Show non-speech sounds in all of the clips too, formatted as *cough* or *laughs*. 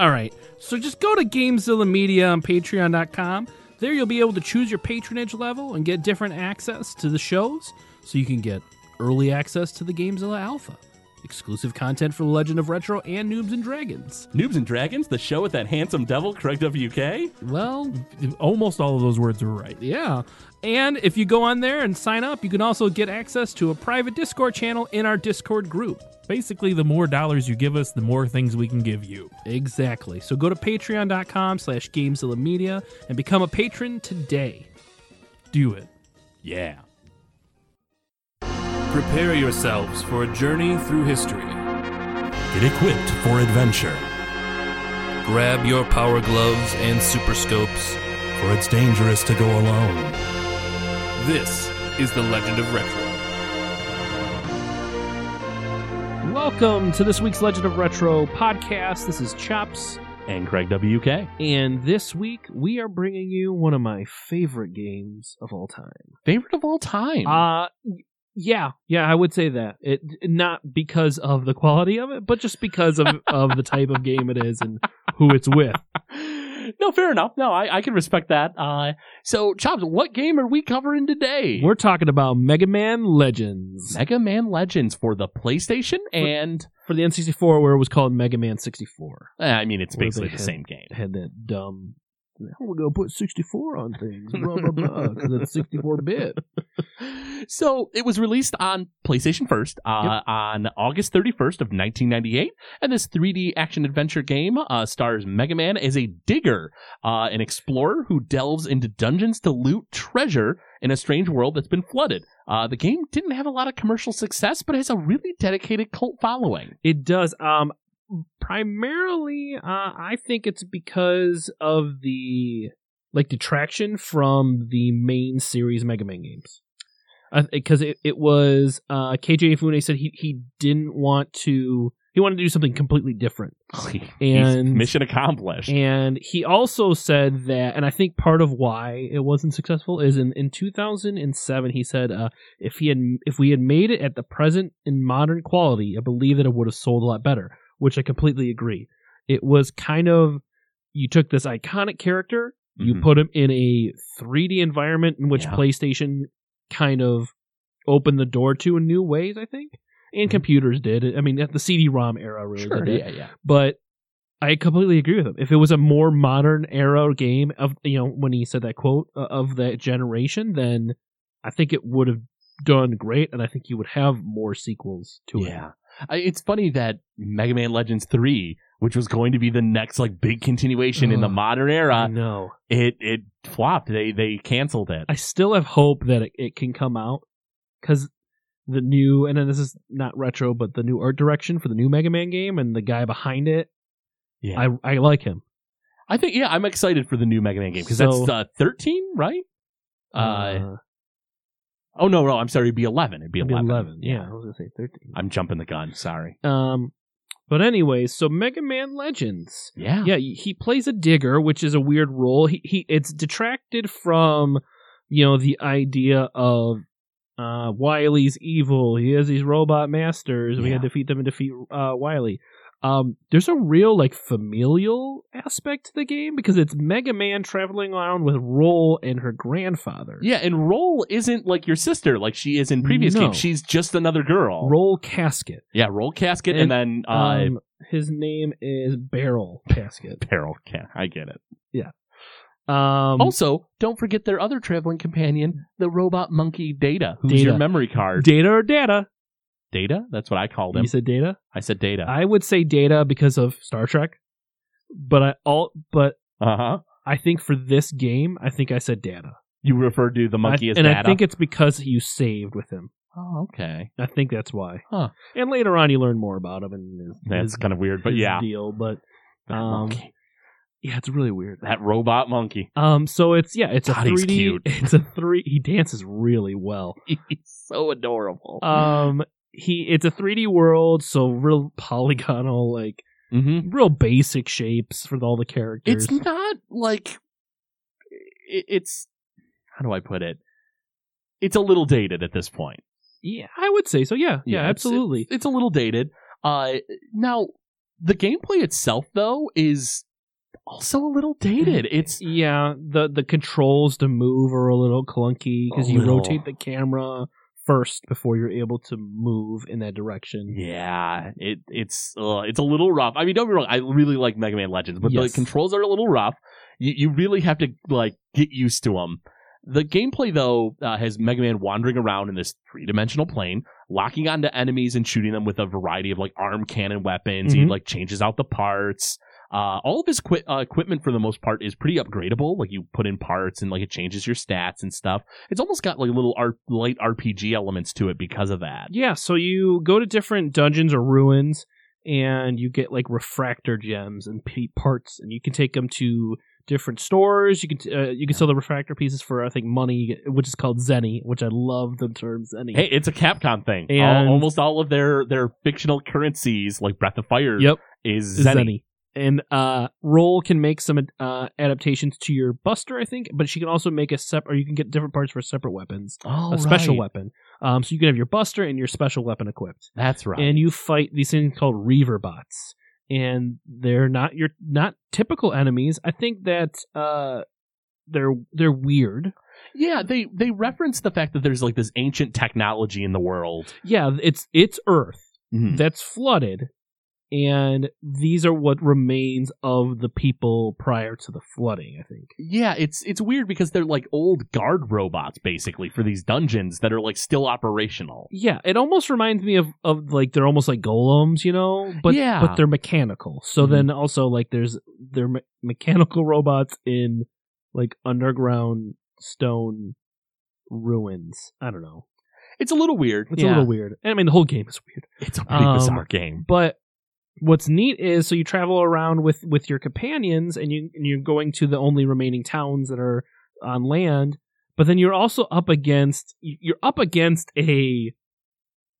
All right. So just go to Gamezilla Media on patreon.com. There you'll be able to choose your patronage level and get different access to the shows. So you can get early access to the Gamezilla Alpha, exclusive content for the Legend of Retro and Noobs and Dragons. Noobs and Dragons, the show with that handsome devil, Craig WK. Well, Almost all of those words are right. yeah. And if you go on there and sign up, you can also get access to a private Discord channel in our Discord group. Basically, the more dollars you give us, the more things we can give you. Exactly. So go to patreon.com slash Gamezilla Media and become a patron today. Do it. Yeah. Prepare yourselves for a journey through history. Get equipped for adventure, Grab your power gloves and super scopes. for it's dangerous to go alone. This is the Legend of Retro. Welcome to this week's Legend of Retro podcast. This is Chops, And Craig WK. and this week we are bringing you one of my favorite games of all time. Favorite of all time. Uh yeah, yeah, I would say that. It not because of the quality of it, but just because of *laughs* of the type of game it is and who it's with. no, fair enough. No, I, I can respect that. Uh, so, Chops, what game are we covering today? We're talking about Mega Man Legends Mega Man Legends for the PlayStation, and for the N64, where it was called Mega Man 64. eh, I mean, it's Where basically they the had- same game. Had that dumb. We're gonna put 64 on things, blah blah blah, because it's 64 bit. *laughs* so it was released on PlayStation first uh, on August 31st of 1998, and this 3D action adventure game uh, stars Mega Man as a digger, uh, an explorer who delves into dungeons to loot treasure in a strange world that's been flooded. Uh, the game didn't have a lot of commercial success, but has a really dedicated cult following. It does. Um, primarily, uh, I think it's because of the like detraction from the main series Mega Man games. Because it, it was uh, Keiji Inafune said he he didn't want to. He wanted to do something completely different. *laughs* And- mission accomplished. And he also said that, and I think part of why it wasn't successful is in, in 2007, he said, uh, if he had, if we had made it at the present in modern quality, I believe that it would have sold a lot better, which I completely agree. It was kind of, you took this iconic character, you Mhm. put him in a 3D environment in which Yeah. PlayStation kind of opened the door to in new ways, I think. And computers did. I mean, at the CD-ROM era really Mm-hmm. Sure, did it yeah, yeah. but I completely agree with him. If it was a more modern era game of you know when he said that quote uh, of that generation, then I think it would have done great, and I think you would have more sequels to it. I, it's funny that Mega Man Legends 3, which was going to be the next like big continuation in the Ugh. modern era, no. it it flopped. They they canceled it. I still have hope that it, it can come out because the new and then this is not retro, but the new art direction for the new Mega Man game and the guy behind it, yeah. I I like him. I think yeah, I'm excited for the new Mega Man game because So- that's uh, 13, right? Uh, oh no, no, I'm sorry, it'd be 11. It'd be maybe 11. 11. Yeah, I was gonna say thirteen. I'm jumping the gun. Sorry. Um, but anyways, so Mega Man Legends. Yeah. Yeah, he plays a digger, which is a weird role. He he it's detracted from, you know, the idea of uh Wily's evil. He has these robot masters. We Yeah. gotta defeat them and defeat uh Wily. Um, there's a real like familial aspect to the game because it's Mega Man traveling around with Roll and her grandfather. Yeah, and Roll isn't like your sister like she is in previous No. games. She's just another girl. Roll Caskett. Yeah, Roll Caskett and, And, then uh Um, his name is Barrel Caskett. *laughs* Barrel Yeah, I get it. Yeah. Um, Also, don't forget their other traveling companion, the robot monkey Data, who's Data. your memory card. Data or Data? Data? That's what I called him. You said Data. I said Data. I would say Data because of Star Trek, but I all but Uh huh. I think for this game, I think I said Data. You referred to the monkey I, as and Data. I think it's because you saved with him. oh, okay. I think that's why. Huh. And later on, you learn more about him and his, That's his- kind of weird, but yeah. deal. But That um, monkey. Yeah, it's really weird. That robot monkey. Um, so it's yeah, it's God, a 3D. cute. *laughs* It's a three. He dances really well. *laughs* He's so adorable. Um, he it's a 3D world, so real *laughs* polygonal, like hmm real basic shapes for all the characters. It's not like it- it's how do I put it? It's a little dated at this point. yeah, I would say so. Yeah, yeah, it's- absolutely. It's, it's a little dated. Uh, now the gameplay itself, though, is also a little dated. It's yeah, the the controls to move are a little clunky because you rotate the camera first before you're able to move in that direction. yeah, it it's uh, it's a little rough. I mean, don't be wrong. I really like Mega Man Legends, but Yes. the controls are a little rough. You you really have to like get used to them. The gameplay, though, uh, has Mega Man wandering around in this three dimensional plane, locking onto enemies and shooting them with a variety of like arm cannon weapons. He Mhm. like changes out the parts. Uh, all of his uh, equipment, for the most part, is pretty upgradable. Like you put in parts and like it changes your stats and stuff. It's almost got like little R- light RPG elements to it because of that. Yeah, so you go to different dungeons or ruins, and you get like refractor gems and p- parts, and you can take them to different stores. You can t- uh, you can sell the refractor pieces for I think money, which is called zenny, which I love the term zenny. Hey, it's a Capcom thing. All- And- almost all of their their fictional currencies, like Breath of Fire, Yep, is is Zenny. And uh, Roll can make some uh, adaptations to your Buster, I think, but she can also make a separate, or you can get different parts for separate weapons, Oh, a special right. weapon. Um, so you can have your Buster and your special weapon equipped. That's right. and you fight these things called Reaver bots, and they're not your not typical enemies. I think that uh, they're they're weird. yeah, they they reference the fact that there's like this ancient technology in the world. Yeah, it's it's Earth Mhm. that's flooded, and these are what remains of the people prior to the flooding. I think. Yeah, it's it's weird because they're like old guard robots basically for these dungeons that are like still operational. Yeah, it almost reminds me of, of like they're almost like golems, you know, but Yeah. but they're mechanical. So Mhm. then also like there's they're me- mechanical *laughs* robots in like underground stone ruins. I don't know. It's a little weird. It's Yeah. a little weird. And I mean the whole game is weird. It's a pretty Um, bizarre game. But what's neat is so you travel around with with your companions and you and you're going to the only remaining towns that are on land, but then you're also up against you're up against a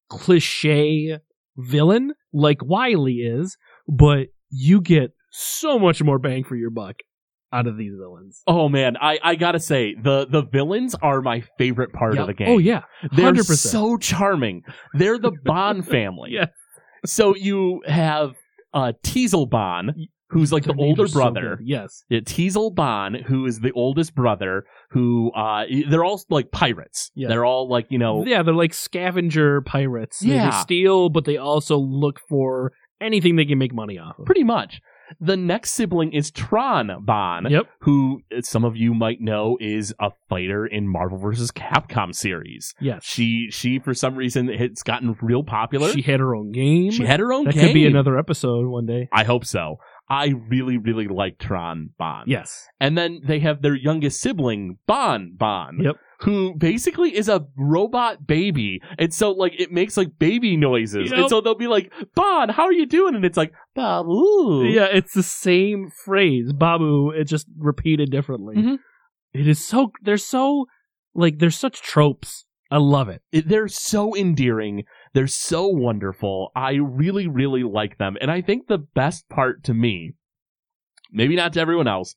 cliche villain like Wily is, but you get so much more bang for your buck out of these villains. Oh man, I, I gotta say the the villains are my favorite part Yeah. of the oh, game. Oh yeah, They're so charming. They're the Bond *laughs* family. Yeah. So you have uh, Teisel Bonne, who's like the older brother. yes. Yeah, Teisel Bonne, who is the oldest brother, who uh, they're all like pirates. Yeah. They're all like you know. Yeah, they're like scavenger pirates. They- They Yeah. steal, but they also look for anything they can make money off of. Pretty much. The next sibling is Tron Bonne, Yep. who uh, some of you might know is a fighter in Marvel vs. Capcom series. Yes. She she for some reason it's gotten real popular. She had her own game. She had her own that game. could be another episode one day. I hope so. I really, really like Tron Bonne. Yes. And then they have their youngest sibling, Bon Bonne. Yep. Who basically is a robot baby. And so like it makes like baby noises. Yep. And so they'll be like, Bon, how are you doing? And it's like, Babu. Yeah, it's the same phrase, Babu. It's just repeated differently. Mhm. It is so. They're so like they're such tropes. I love it. It- they're so endearing. They're so wonderful. I really, really like them. And I think the best part to me, maybe not to everyone else,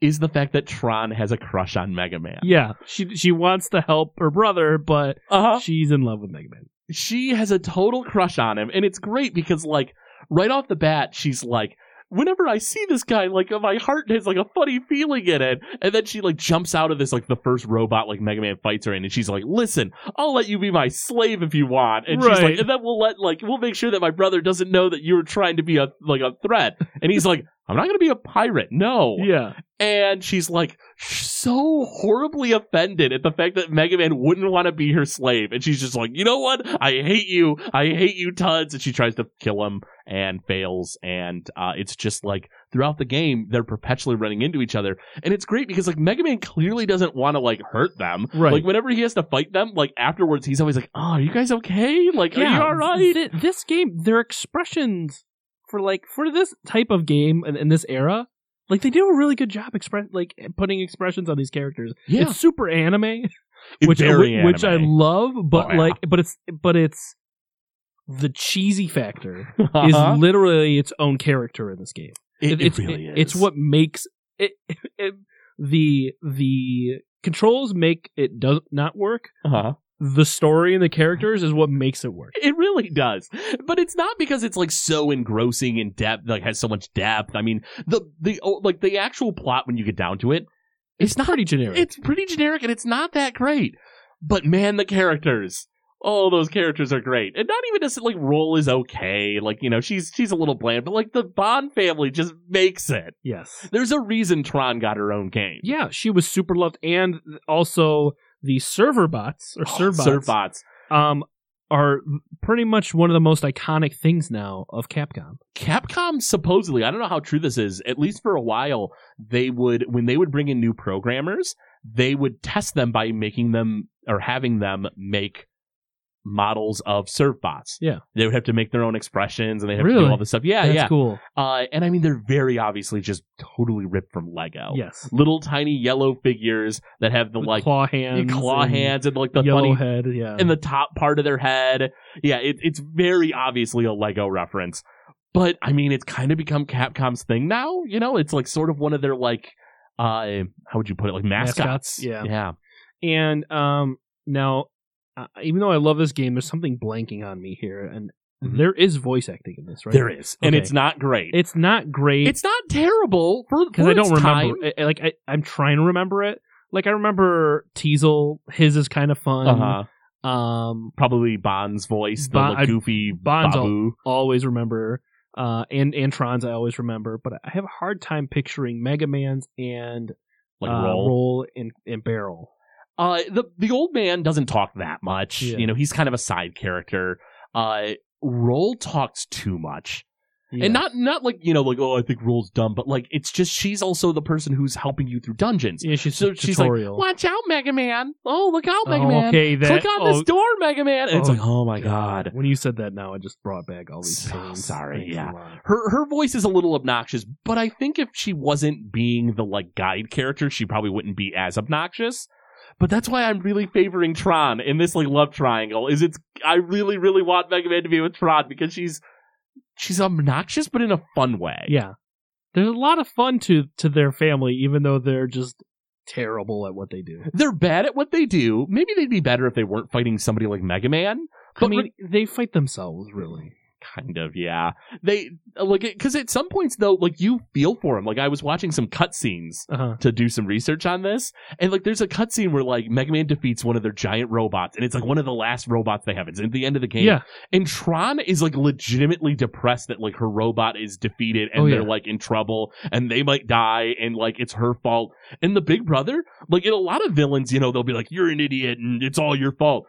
is the fact that Tron has a crush on Mega Man. Yeah, she she wants to help her brother, but Uh-huh. she's in love with Mega Man. she has a total crush on him and it's great because like right off the bat she's like whenever i see this guy like my heart has like a funny feeling in it. And then she like jumps out of this like the first robot like mega man fights her in and she's like listen i'll let you be my slave if you want. And she's Right. like and then we'll let like we'll make sure that my brother doesn't know that you're trying to be a like a threat. And he's like i'm not gonna be a pirate no Yeah, and she's like so horribly offended at the fact that Mega Man wouldn't want to be her slave. And she's just like, you know what? I hate you. I hate you tons. And she tries to kill him and fails. And uh, it's just like throughout the game, they're perpetually running into each other. And it's great because like Mega Man clearly doesn't want to like hurt them. Right. Like whenever he has to fight them, like afterwards, he's always like, oh, are you guys okay? Like, are you all right? Th- this game, their expressions for like for this type of game and in this era, like they do a really good job express like putting expressions on these characters. Yeah. It's super anime, which very which I love, but Oh, yeah. like but it's but it's the cheesy factor *laughs* is Uh-huh. literally its own character in this game. it, it it's really is. it's what makes it, *laughs* it the the controls make it does not work. Uh-huh. The story and the characters is what makes it work. It really does. But it's not because it's like so engrossing in depth, like has so much depth. I mean, the the oh, like the actual plot when you get down to it, It's, not pretty generic. it's pretty generic and it's not that great. But man, the characters. Oh, those characters are great. And not even just like Roll is okay. Like, you know, she's she's a little bland, but like the Bond family just makes it. yes. There's a reason Tron got her own game. Yeah, she was super loved, and also the server bots or Oh, serve bots, Servbots. um, are pretty much one of the most iconic things now of Capcom. Capcom supposedly, I don't know how true this is, at least for a while, they would, when they would bring in new programmers, they would test them by making them or having them make models of servbots. Yeah. They would have to make their own expressions and they have to do all this stuff. Yeah, That's yeah. cool. Uh, and I mean, they're very obviously just totally ripped from Lego. Yes, Little tiny yellow figures that have the With like claw hands, claw and hands and like the funny head. Yeah, in the top part of their head. Yeah, it, it's very obviously a Lego reference. But I mean, it's kind of become Capcom's thing now. You know, it's like sort of one of their like, uh, how would you put it? Like mascots. Mascots, yeah. yeah. And um, now, uh, even though I love this game, there's something blanking on me here, and Mhm. there is voice acting in this, right? There is, and it's not great. It's not great it's not terrible for because I don't remember. time. I- I- like I, I'm trying to remember it. Like I remember Teisel. His is kind of fun. Uh-huh. Um, Probably Bond's voice, the Bon- I- goofy Bond's Babu. always remember. Uh, and and Tron's I always remember, but I have a hard time picturing Mega Man's and like uh, roll. roll and, and barrel. Uh, the the old man doesn't talk that much. Yeah. You know, he's kind of a side character. Uh, Roll talks too much. Yeah. And not not like you know like oh I think Roll's dumb, but like it's just she's also the person who's helping you through dungeons. yeah, she's So she's like, watch out, Mega Man! Oh look out, Mega Oh, Man! okay, that Click on oh, this door, Mega Man! And it's Oh, like oh my god. When you said that, now I just brought back all these So pains. sorry, yeah. Her her voice is a little obnoxious, but I think if she wasn't being the like guide character, she probably wouldn't be as obnoxious. But that's why I'm really favoring Tron in this like love triangle. Is it's I really really want Mega Man to be with Tron because she's she's obnoxious but in a fun way. Yeah, there's a lot of fun to to their family, even though they're just terrible at what they do. *laughs* They're bad at what they do. Maybe they'd be better if they weren't fighting somebody like Mega Man. I But mean, they fight themselves, really. Kind of yeah. They like because at some points though like you feel for him like i was watching some cutscenes Uh-huh. to do some research on this and like there's a cutscene where like mega man defeats one of their giant robots and it's like one of the last robots they have. It's at the end of the game. Yeah, and tron is like legitimately depressed that like her robot is defeated and Oh, they're like in trouble and they might die and like it's her fault. And the big brother like in a lot of villains you know they'll be like you're an idiot and it's all your fault.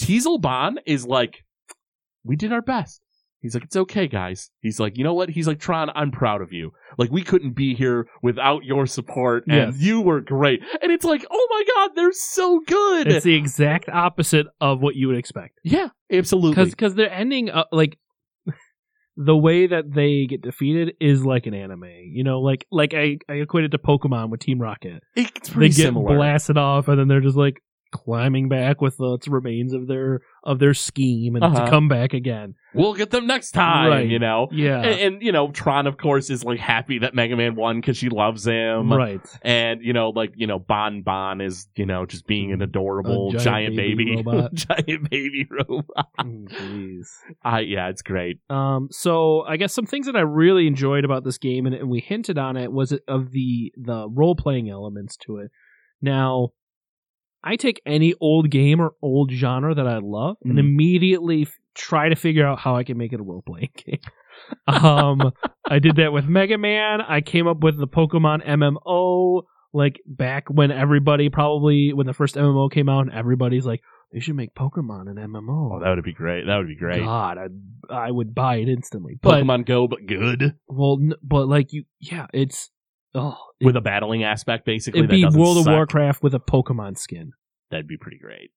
Teisel Bonne is like, we did our best. He's like, it's okay, guys. He's like, you know what? He's like, Tron, I'm proud of you. Like, we couldn't be here without your support, and Yes. you were great. And it's like, oh my god, they're so good. it's the exact opposite of what you would expect. yeah, absolutely. Because they're ending uh, like *laughs* the way that they get defeated is like an anime. You know, like like I I equated to Pokemon with Team Rocket. It's They get similar. blasted off, and then they're just like climbing back with the remains of their of their scheme and Uh-huh. to come back again. We'll get them next time, Right. you know. Yeah, And, and you know, Tron, of course, is like happy that Mega Man won because she loves him. right. And you know, like you know, Bon Bonne is you know just being an adorable giant, giant baby, baby robot. *laughs* giant baby robot. Mm, Jeez. *laughs* Uh, yeah, it's great. Um, so I guess some things that I really enjoyed about this game, and, and we hinted on it, was of the the role playing elements to it. Now, I take any old game or old genre that I love and Mhm. immediately f- try to figure out how I can make it a role playing *laughs* game. um, I did that with Mega Man. I came up with the Pokemon MMO, like back when everybody probably when the first MMO came out, and everybody's like, they should make Pokemon an MMO. Oh, that would be great. That would be great. God, I I would buy it instantly. But Pokemon Go, but good well, n- but like you, yeah, it's oh, it, with a battling aspect. Basically, it'd that be World suck. of Warcraft with a Pokemon skin. That'd be pretty great.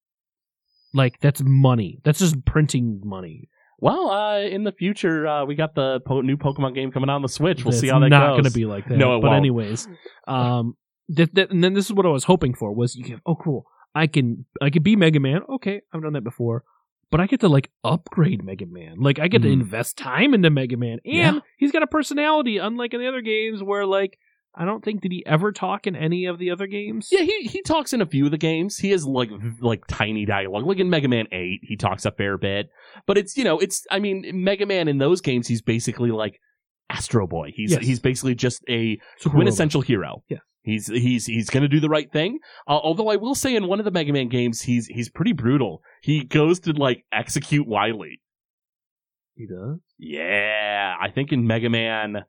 Like that's money. That's just printing money. Well, uh, in the future, uh, we got the po- new Pokemon game coming out on the Switch. We'll see how that not goes. Not going to be like that. No, it but won't. anyways, um, that, that, and then this is what I was hoping for was you can oh cool I can I can be Mega Man okay I've done that before but I get to like upgrade Mega Man like I get to Mhm. invest time into Mega Man and Yeah. he's got a personality unlike in the other games where like I don't think did he ever talk in any of the other games Yeah, he he talks in a few of the games. He has like like tiny dialogue. Like in Mega Man Eight, he talks a fair bit. But it's you know it's I mean Mega Man in those games, he's basically like Astro Boy. He's Yes. he's basically just a Super quintessential hero. Yeah. He's he's he's gonna do the right thing. Uh, although I will say in one of the Mega Man games, he's he's pretty brutal. He goes to like execute Wily. he does Yeah, I think in Mega Man,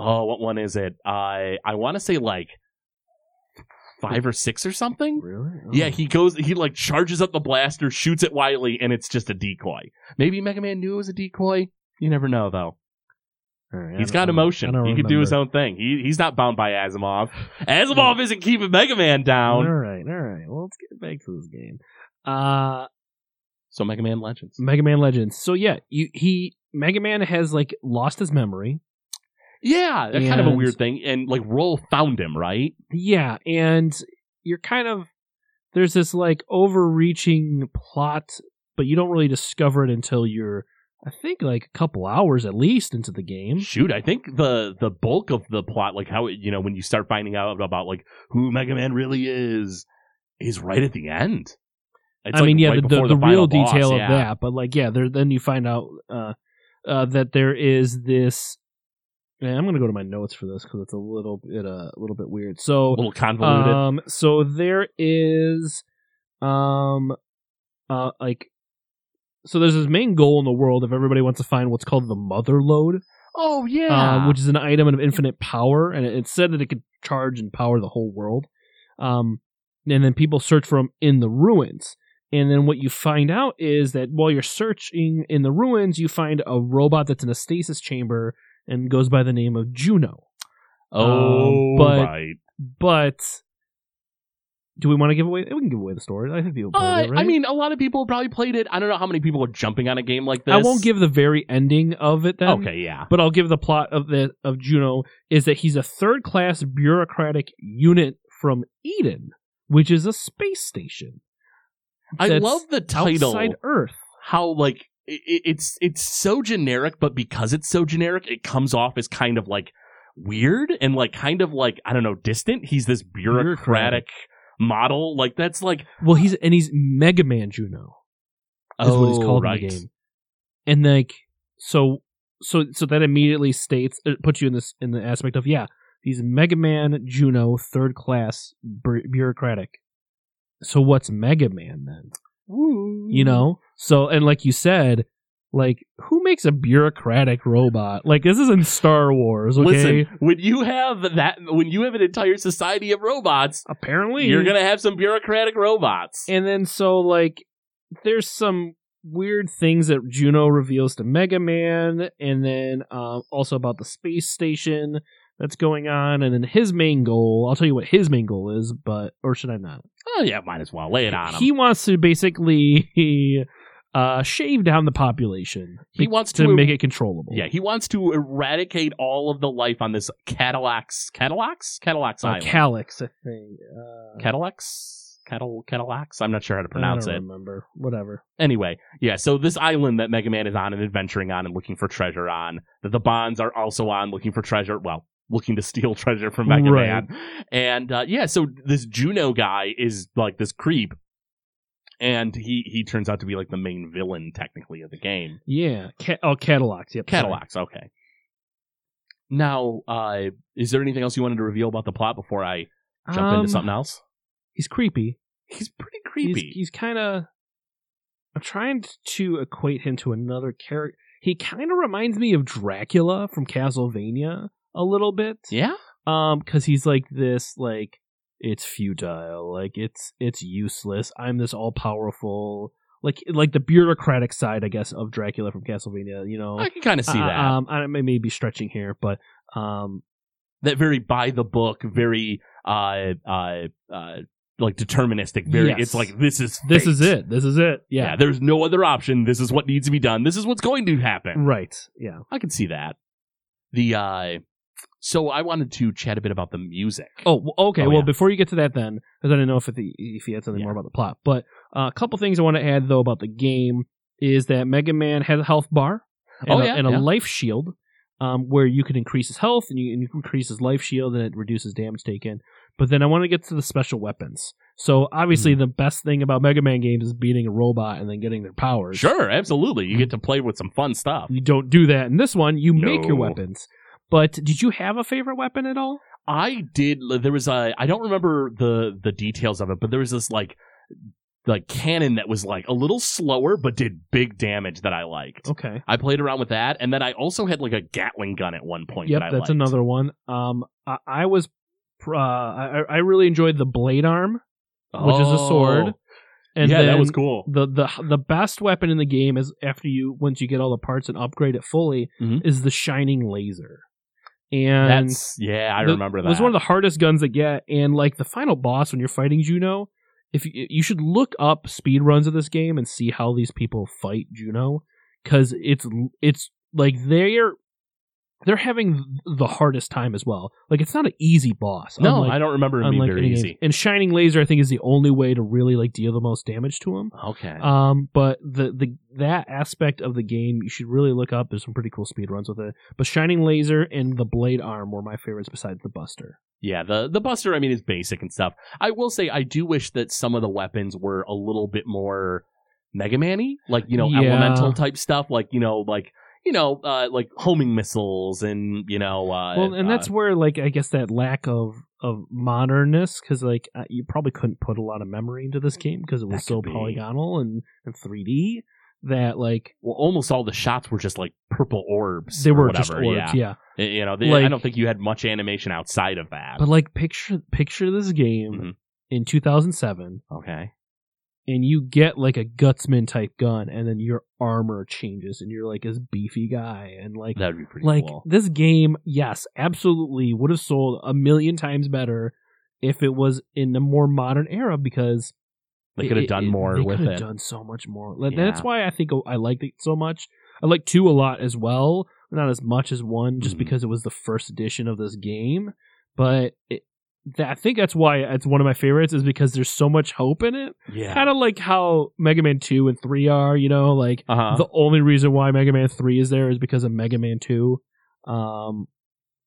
oh, what one is it? I I want to say like five or six or something. really Oh. Yeah, he goes, he like charges up the blaster, shoots at Wily, and it's just a decoy. Maybe Mega Man knew it was a decoy. You never know, though. Right, He's got emotion. He can do his own thing. He he's not bound by Asimov. *sighs* Asimov isn't keeping Mega Man down. All right, all right. well let's get back to this game uh So Mega Man Legends. Mega Man Legends. So yeah, you he Mega Man has like lost his memory. Yeah, that's kind of a weird thing. And like Roll found him, right? Yeah, and you're kind of there's this like overreaching plot, but you don't really discover it until you're I think like a couple hours at least into the game. Shoot, I think the the bulk of the plot, like how it, you know when you start finding out about like who Mega Man really is, is right at the end. It's I like mean, yeah, right the, the, the real boss, detail yeah. of that, but like, yeah, there then you find out uh, uh, that there is this. Man, I'm gonna go to my notes for this because it's a little bit uh, a little bit weird. So a little convoluted. Um, so there is, um, uh, like, so there's this main goal in the world if everybody wants to find what's called the mother lode, oh yeah, um, which is an item of infinite power, and it, it said that it could charge and power the whole world. Um, and then people search for them in the ruins. And then what you find out is that while you're searching in the ruins, you find a robot that's in a stasis chamber and goes by the name of Juno. oh um, but- right. But do we want to give away? We can give away the story. I think people Uh, it, right? I mean, a lot of people probably played it. I don't know how many people are jumping on a game like this. I won't give the very ending of it then. Okay, yeah. But I'll give the plot of the of Juno is that he's a third class bureaucratic unit from Eden, which is a space station. I love the title. outside Earth. How like it, it's it's so generic, but because it's so generic, it comes off as kind of like weird and like kind of like I don't know, distant. He's this bureaucratic, Bureaucratic. model. Like that's like Well, he's and he's Mega Man Juno. is what he's Oh, called right. in the game. And like so so so that immediately states it puts you in this in the aspect of yeah, he's Mega Man Juno third class bu- bureaucratic. So what's Mega Man then? You know? So and like you said, like who makes a bureaucratic robot? Like this isn't Star Wars, okay? Listen, when you have that, when you have an entire society of robots, Apparently you're gonna have some bureaucratic robots. And then so like there's some weird things that Juno reveals to Mega Man, and then um, also about the space station that's going on, and then his main goal. I'll tell you what his main goal is, but or should I not? oh yeah, might as well lay it on him. He wants to basically *laughs* uh, shave down the population. He wants to to- make it controllable. yeah, he wants to eradicate all of the life on this Cadillac's Cadillac's Cadillac's uh, island. I think. Uh, Cadillac's Cattle Cadillac's. I'm not sure how to pronounce I it. remember. Whatever. Anyway, yeah, so this island that Mega Man is on and adventuring on and looking for treasure on, that the Bonds are also on looking for treasure, well, looking to steal *laughs* treasure from Mega Right. Man. And uh, yeah, so this Juno guy is like this creep. And he, he turns out to be like the main villain, technically, of the game. Yeah. Ca- oh, Cadillacs. Yep. sorry. Cadillacs, okay. Now, uh, is there anything else you wanted to reveal about the plot before I jump Um, into something else? He's creepy. He's pretty creepy. He's, he's kind of. I'm trying to equate him to another character. He kind of reminds me of Dracula from Castlevania a little bit. yeah? Um, because he's like this, like it's futile, like it's it's useless. I'm this all powerful, like like the bureaucratic side, I guess, of Dracula from Castlevania. You know, I can kind of see Uh, that. Um, I may may be stretching here, but um, that very by the book, very uh uh uh like deterministic. Very, Yes. it's like this is This is it. This is it. Yeah. Yeah. there's no other option. This is what needs to be done. This is what's going to happen. right. Yeah. I can see that. The uh, so I wanted to chat a bit about the music. Oh, okay. Oh, well, yeah. before you get to that, then, because I didn't know if it, if you had something Yeah. more about the plot, but uh, a couple things I want to add though about the game is that Mega Man has a health bar and, Oh, a, and a yeah. life shield, um, where you can increase his health and you, and you can increase his life shield and it reduces damage taken. But then I want to get to the special weapons. So obviously, Mm-hmm. the best thing about Mega Man games is beating a robot and then getting their powers. Sure, absolutely. You get to play with some fun stuff. You don't do that in this one. You make your weapons. But did you have a favorite weapon at all? I did. There was a. I don't remember the the details of it, but there was this like like cannon that was like a little slower but did big damage that I liked. Okay. I played around with that, and then I also had like a Gatling gun at one point. Yep, that I that's liked. another one. Um, I, I was, uh, I, I really enjoyed the blade arm, which is a sword. Oh. And yeah, that was cool. The the the best weapon in the game is after you once you get all the parts and upgrade it fully Mhm. is the shining laser. And That's yeah, I the- remember that. It was one of the hardest guns to get, and like the final boss when you're fighting Juno, if you, you should look up speed runs of this game and see how these people fight Juno, because it's it's like they're they're having the hardest time as well. Like it's not an easy boss. no, unlike- I don't remember it being very easy. game. And shining laser, I think, is the only way to really like deal the most damage to him. Okay. Um, but the the that aspect of the game you should really look up. There's some pretty cool speed runs with it. But Shining Laser and the Blade Arm were my favorites besides the Buster. Yeah, the the Buster, I mean, is basic and stuff. I will say, I do wish that some of the weapons were a little bit more Mega Man-y, like you know, Yeah. elemental type stuff, like you know, like you know, uh, like homing missiles and you know, uh, well, and that's uh, where like I guess that lack of of modernness because like uh, you probably couldn't put a lot of memory into this game because it was so be. polygonal and and 3D that like well, almost all the shots were just like purple orbs. they were whatever. just orbs. Yeah, Yeah. you know, they, I don't think you had much animation outside of that. but like picture picture this game Mhm. in 2007 okay, and you get like a gutsman type gun and then your armor changes and you're like this beefy guy and like that would be pretty like cool. this game yes absolutely would have sold a million times better if it was in a more modern era because They could have done it- more they with could have it. done so much more Yeah. that's why i think i liked it so much i like two a lot as well not as much as one just Mhm. because it was the first edition of this game but it, i think that's why it's one of my favorites is because there's so much hope in it yeah. kind of like how Mega Man 2 and 3 are, you know, like uh-huh. the only reason why Mega Man 3 is there is because of Mega Man 2. Um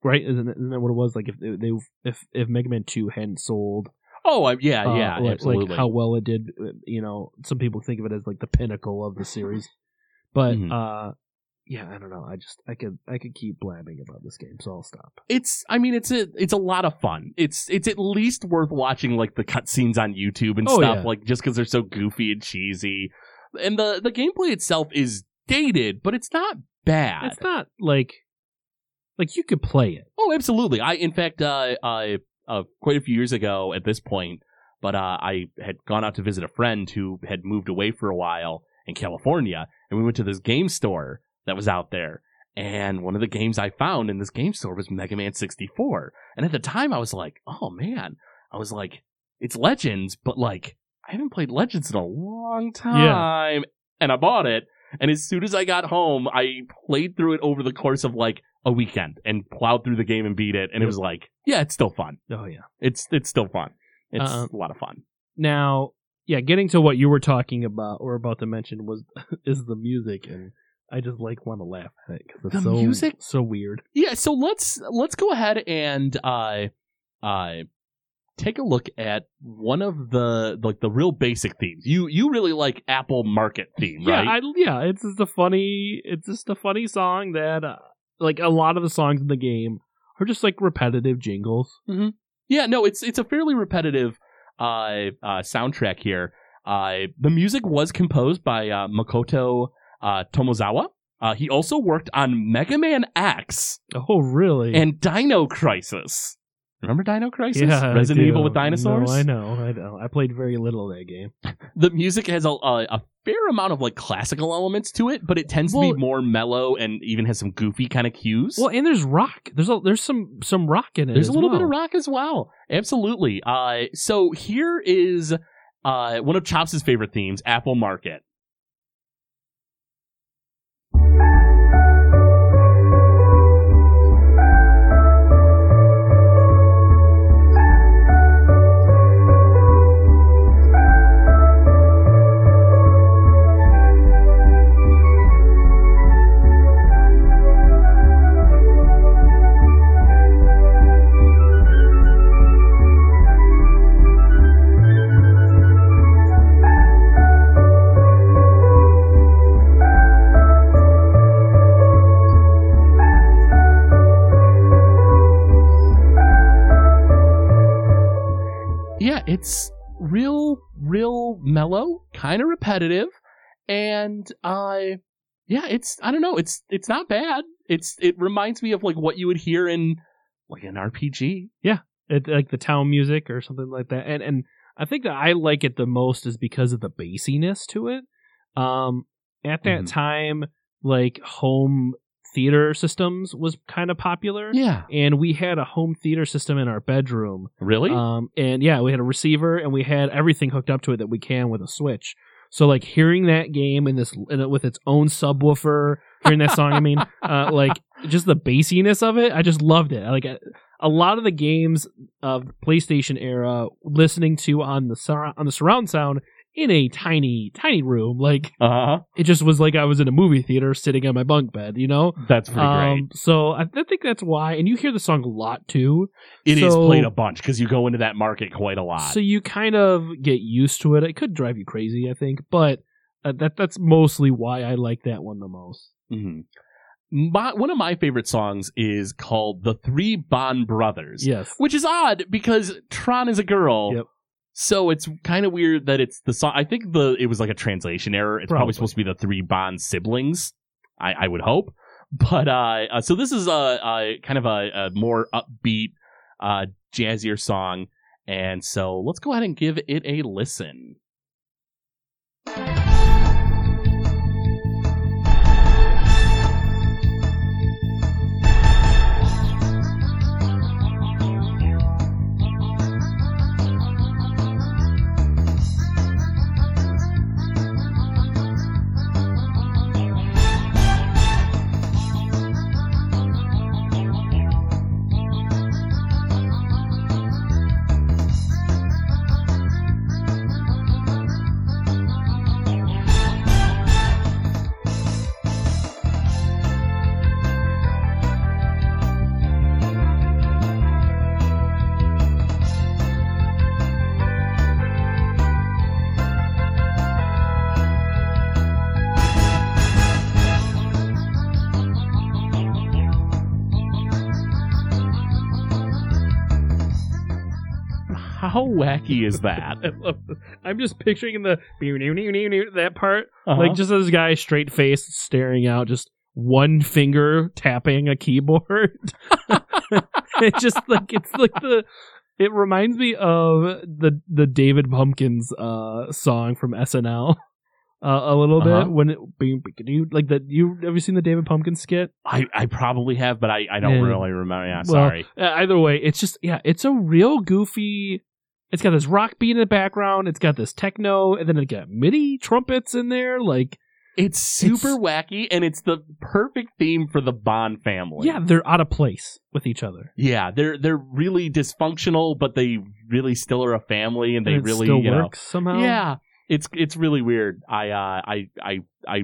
right isn't that, isn't that what it was like if they if if Mega Man 2 hadn't sold oh, I, yeah, uh, yeah, like, absolutely. like how well it did, uh, you know, some people think of it as like the pinnacle of the series. But Mhm. uh yeah, I don't know. I just I could I could keep blabbing about this game, so I'll stop. it's i mean it's a it's a lot of fun it's it's at least worth watching like the cutscenes on youtube and Oh, stuff yeah. like just because they're so goofy and cheesy and the the gameplay itself is dated but it's not bad It's not like like you could play it. oh absolutely i in fact uh i uh quite a few years ago at this point but uh i had gone out to visit a friend who had moved away for a while in california and we went to this game store that was out there and one of the games I found in this game store was Mega Man 64. And at the time, I was like, oh man. I was like, it's Legends, but like, I haven't played Legends in a long time. And I bought it. And as soon as I got home, I played through it over the course of like a weekend and plowed through the game and beat it. And it was like, yeah, it's still fun. Oh yeah. It's it's still fun. It's Uh-uh. a lot of fun. Now, yeah, getting to what you were talking about or about to mention was *laughs* is the music, and I just like want to laugh at it because it's The so music? so weird. Yeah, so let's let's go ahead and uh uh take a look at one of the like the real basic themes. You you really like Apple Market theme, right? Yeah, I, yeah, it's just a funny, it's just a funny song that, uh, like a lot of the songs in the game are just like repetitive jingles. Yeah, no, it's it's a fairly repetitive uh, uh soundtrack here. Uh the music was composed by uh, Makoto uh Tomozawa. Uh, he also worked on Mega Man X Oh, really? and Dino Crisis. Remember Dino Crisis? Yeah, Resident. Evil with dinosaurs. No, I know, I know. I played very little of that game. *laughs* the music has a, a, a fair amount of like classical elements to it, but it tends to be more mellow and even has some goofy kind of cues. Well, and there's rock. There's a, there's some some rock in it. There's a little bit of rock as well. Absolutely. Uh, so here is uh, one of Chops' favorite themes, Apple Market. It's real, real mellow, kind of repetitive, and uh, yeah, it's I don't know, it's it's not bad. It's it reminds me of like what you would hear in like an RPG. Yeah, it, like the town music or something like that. And and I think that I like it the most is because of the bassiness to it. Um, at that Mhm. time, like home theater systems was kind of popular. Yeah, And we had a home theater system in our bedroom. really. Um, and yeah, we had a receiver and we had everything hooked up to it that we can with a switch. So like hearing that game in this in it, with its own subwoofer, hearing that song, I mean, *laughs* uh, like just the bassiness of it, I just loved it. Like a, a lot of the games of the PlayStation era, listening to on the sur- on the surround sound in a tiny tiny room, like Uh huh. it just was like I was in a movie theater sitting on my bunk bed, you know. That's pretty great. Um, so I, I think that's why, and you hear the song a lot too. It is so- played a bunch because you go into that market quite a lot. So you kind of get used to it. It could drive you crazy, I think, but uh, that that's mostly why I like that one the most. hmm My, one of my favorite songs is called "The Three Bond Brothers," Yes. which is odd because Tron is a girl. Yep. So it's kind of weird that it's the song. I think the it was like a translation error. It's probably, Probably. supposed to be the three Bond siblings. I, I would hope. But uh, uh, so this is a, a kind of a, a more upbeat, uh, jazzier song, and so let's go ahead and give it a listen. How wacky is that? *laughs* I love this. I'm just picturing the that part, Uh-huh. like just this guy straight faced staring out, just one finger tapping a keyboard. *laughs* it just like it's like the. It reminds me of the the David Pumpkins uh song from SNL. Uh, a little Uh-huh. bit when it you like that you have you seen the David Pumpkins skit? I, I probably have, but I, I don't Yeah. really remember. Yeah, Well, sorry. Uh, either way, it's just yeah, it's a real goofy. It's got this rock beat in the background. It's got this techno, and then it got MIDI trumpets in there. Like, It's super wacky, and it's the perfect theme for the Bond family. yeah, they're out of place with each other. yeah, they're they're really dysfunctional, but they really still are a family, and they And really you know, somehow. Yeah, it's it's really weird. I uh I I I.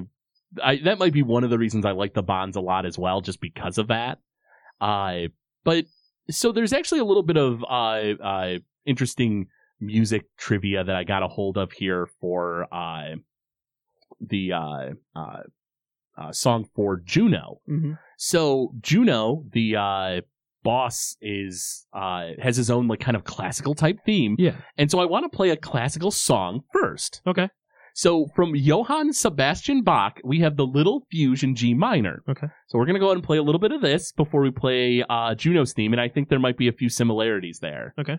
I, that might be one of the reasons I like the Bonds a lot as well, just because of that. Uh, but so there's actually a little bit of uh, uh, interesting music trivia that I got a hold of here for uh, the uh, uh, uh, song for Juno. Mhm. So Juno, the uh, boss, is uh, has his own like kind of classical type theme, yeah. and so I want to play a classical song first. Okay. So from Johann Sebastian Bach, we have the Little Fugue in G minor. Okay. So we're gonna go ahead and play a little bit of this before we play uh, Juno's theme, and I think there might be a few similarities there. Okay.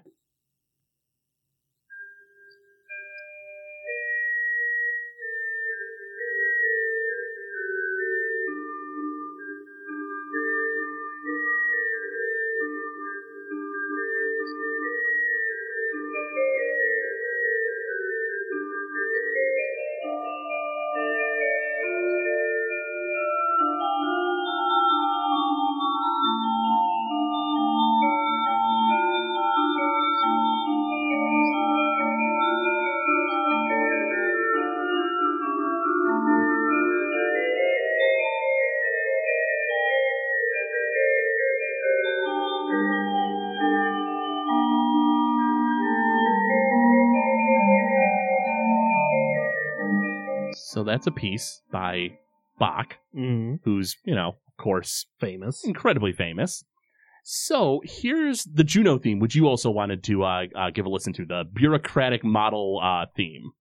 So that's a piece by Bach, Mm, who's you know, of course, famous. incredibly famous. So here's the Juno theme, which you also wanted to uh, uh, give a listen to the bureaucratic model uh, theme.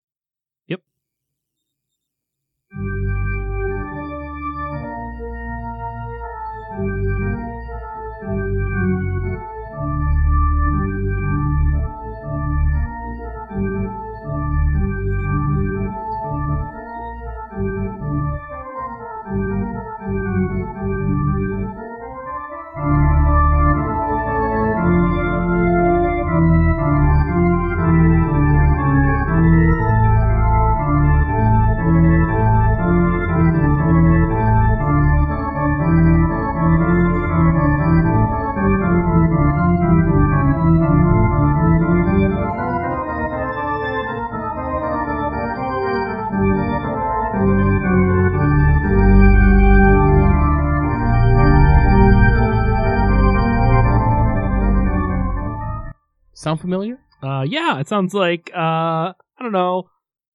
Sound familiar? Uh, yeah, it sounds like uh, I don't know,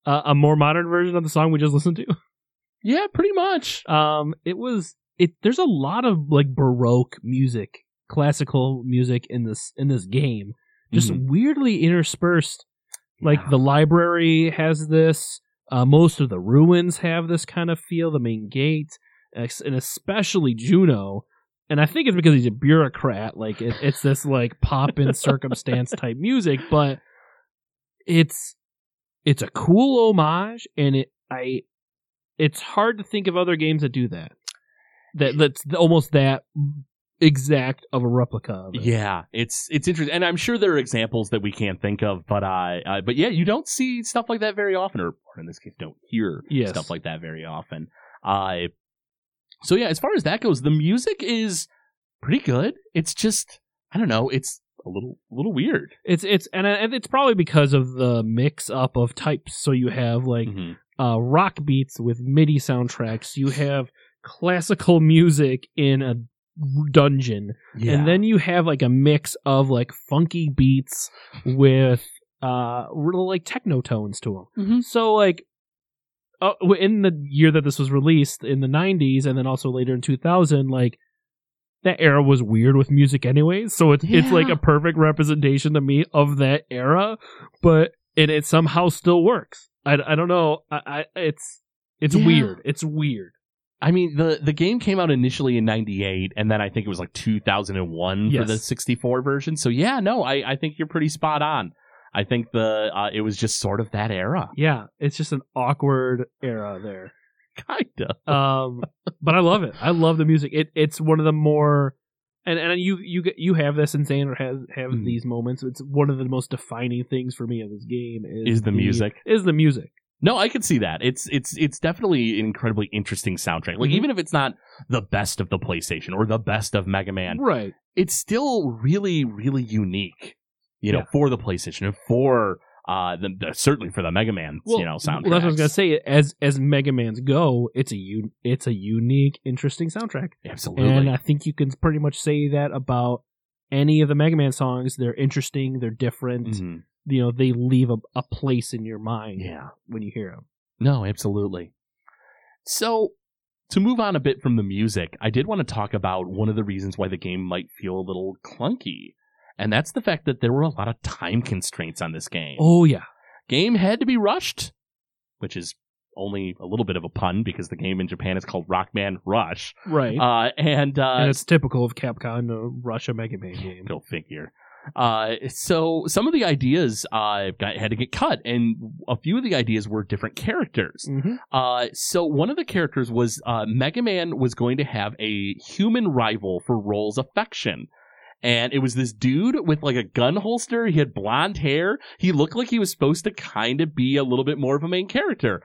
uh, a more modern version of the song we just listened to. *laughs* Yeah, pretty much. Um, it was it. There's a lot of like baroque music, classical music in this in this game, just Mhm. weirdly interspersed. Like Yeah. the library has this. Uh, most of the ruins have this kind of feel. The main gate, and especially Juno. And I think it's because he's a bureaucrat. Like it, it's this like Pomp and *laughs* circumstance type music, but it's it's a cool homage, and it I it's hard to think of other games that do that. That that's almost that exact of a replica of it. Yeah, it's it's interesting, and I'm sure there are examples that we can't think of, but uh, uh but yeah, you don't see stuff like that very often, or, or in this case, don't hear Yes. stuff like that very often. Uh, so yeah, as far as that goes, the music is pretty good. It's just I don't know, it's a little a little weird. It's it's and, and it's probably because of the mix up of types. So you have like Mhm. uh, rock beats with MIDI soundtracks. You have classical music in a dungeon, Yeah. and then you have like a mix of like funky beats with uh real like techno tones to them. Mhm. So like uh, in the year that this was released in the 90s and then also later in 2000 like that era was weird with music anyways so it's it's like a perfect representation to me of that era but and it somehow still works i, I don't know I, I it's it's Yeah. weird it's weird I mean, the the game came out initially in '98, and then I think it was like 2001 for the 64 version. So yeah, no, I I think you're pretty spot on. I think the uh, it was just sort of that era, yeah it's just an awkward era there kind of. um but i love it i love the music it it's one of the more and and you you you have this and Xander has have Mhm. these moments it's one of the most defining things for me of this game is, Is the music. is the music No, I can see that. It's it's it's definitely an incredibly interesting soundtrack. Like Mhm. even if it's not the best of the PlayStation or the best of Mega Man, right it's still really really unique. You know, Yeah. for the PlayStation and for uh the, the- certainly for the Mega Man, well, you know, soundtrack. well, that's what I was gonna say. As as Mega Man's go, it's a un- it's a unique, interesting soundtrack, Absolutely. and I think you can pretty much say that about any of the Mega Man songs. They're interesting, they're different. Mhm. You know, they leave a, a place in your mind Yeah. when you hear them. No, absolutely. So, to move on a bit from the music, I did want to talk about one of the reasons why the game might feel a little clunky. And that's the fact that there were a lot of time constraints on this game. Oh yeah, Game had to be rushed. which is only a little bit of a pun because the game in Japan is called Rockman Rush. Right. Uh, and uh, and it's typical of Capcom to rush a Mega Man game. Go figure. Uh, so some of the ideas uh, got, had to get cut, and a few of the ideas were different characters. Mm-hmm. Uh, so one of the characters was uh, Mega Man was going to have a human rival for Roll's affection. And it was this dude with like a gun holster. He had blonde hair. He looked like he was supposed to kind of be a little bit more of a main character.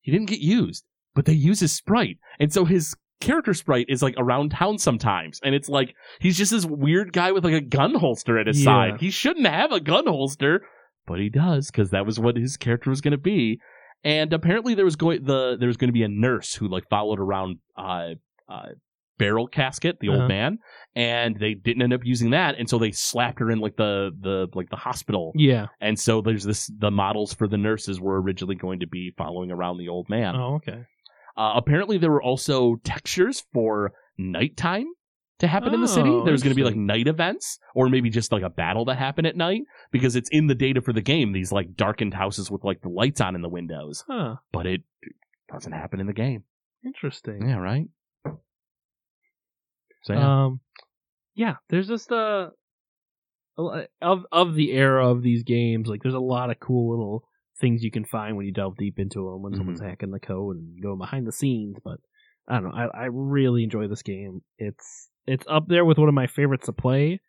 He didn't get used, but they use his sprite. And so his character sprite is like around town sometimes. And it's like, he's just this weird guy with like a gun holster at his Yeah. side. He shouldn't have a gun holster, but he does because that was what his character was going to be. And apparently there was going the there was going to be a nurse who like followed around uh uh Barrel Caskett, the Uh-huh. old man, and they didn't end up using that, and so they slapped her in like the the like the hospital. Yeah. And so there's this the models for the nurses were originally going to be following around the old man. Oh, okay. Uh, apparently there were also textures for nighttime to happen in the city. Oh, There's going to be like night events or maybe just like a battle that happened at night because it's in the data for the game. These like darkened houses with like the lights on in the windows, Huh. but it doesn't happen in the game. Interesting. Yeah, right. So yeah. Um, yeah, there's just uh, a of of the era of these games. Like, there's a lot of cool little things you can find when you delve deep into them when someone's hacking the code and going behind the scenes. But I don't know. I, I really enjoy this game. It's it's up there with one of my favorites to play.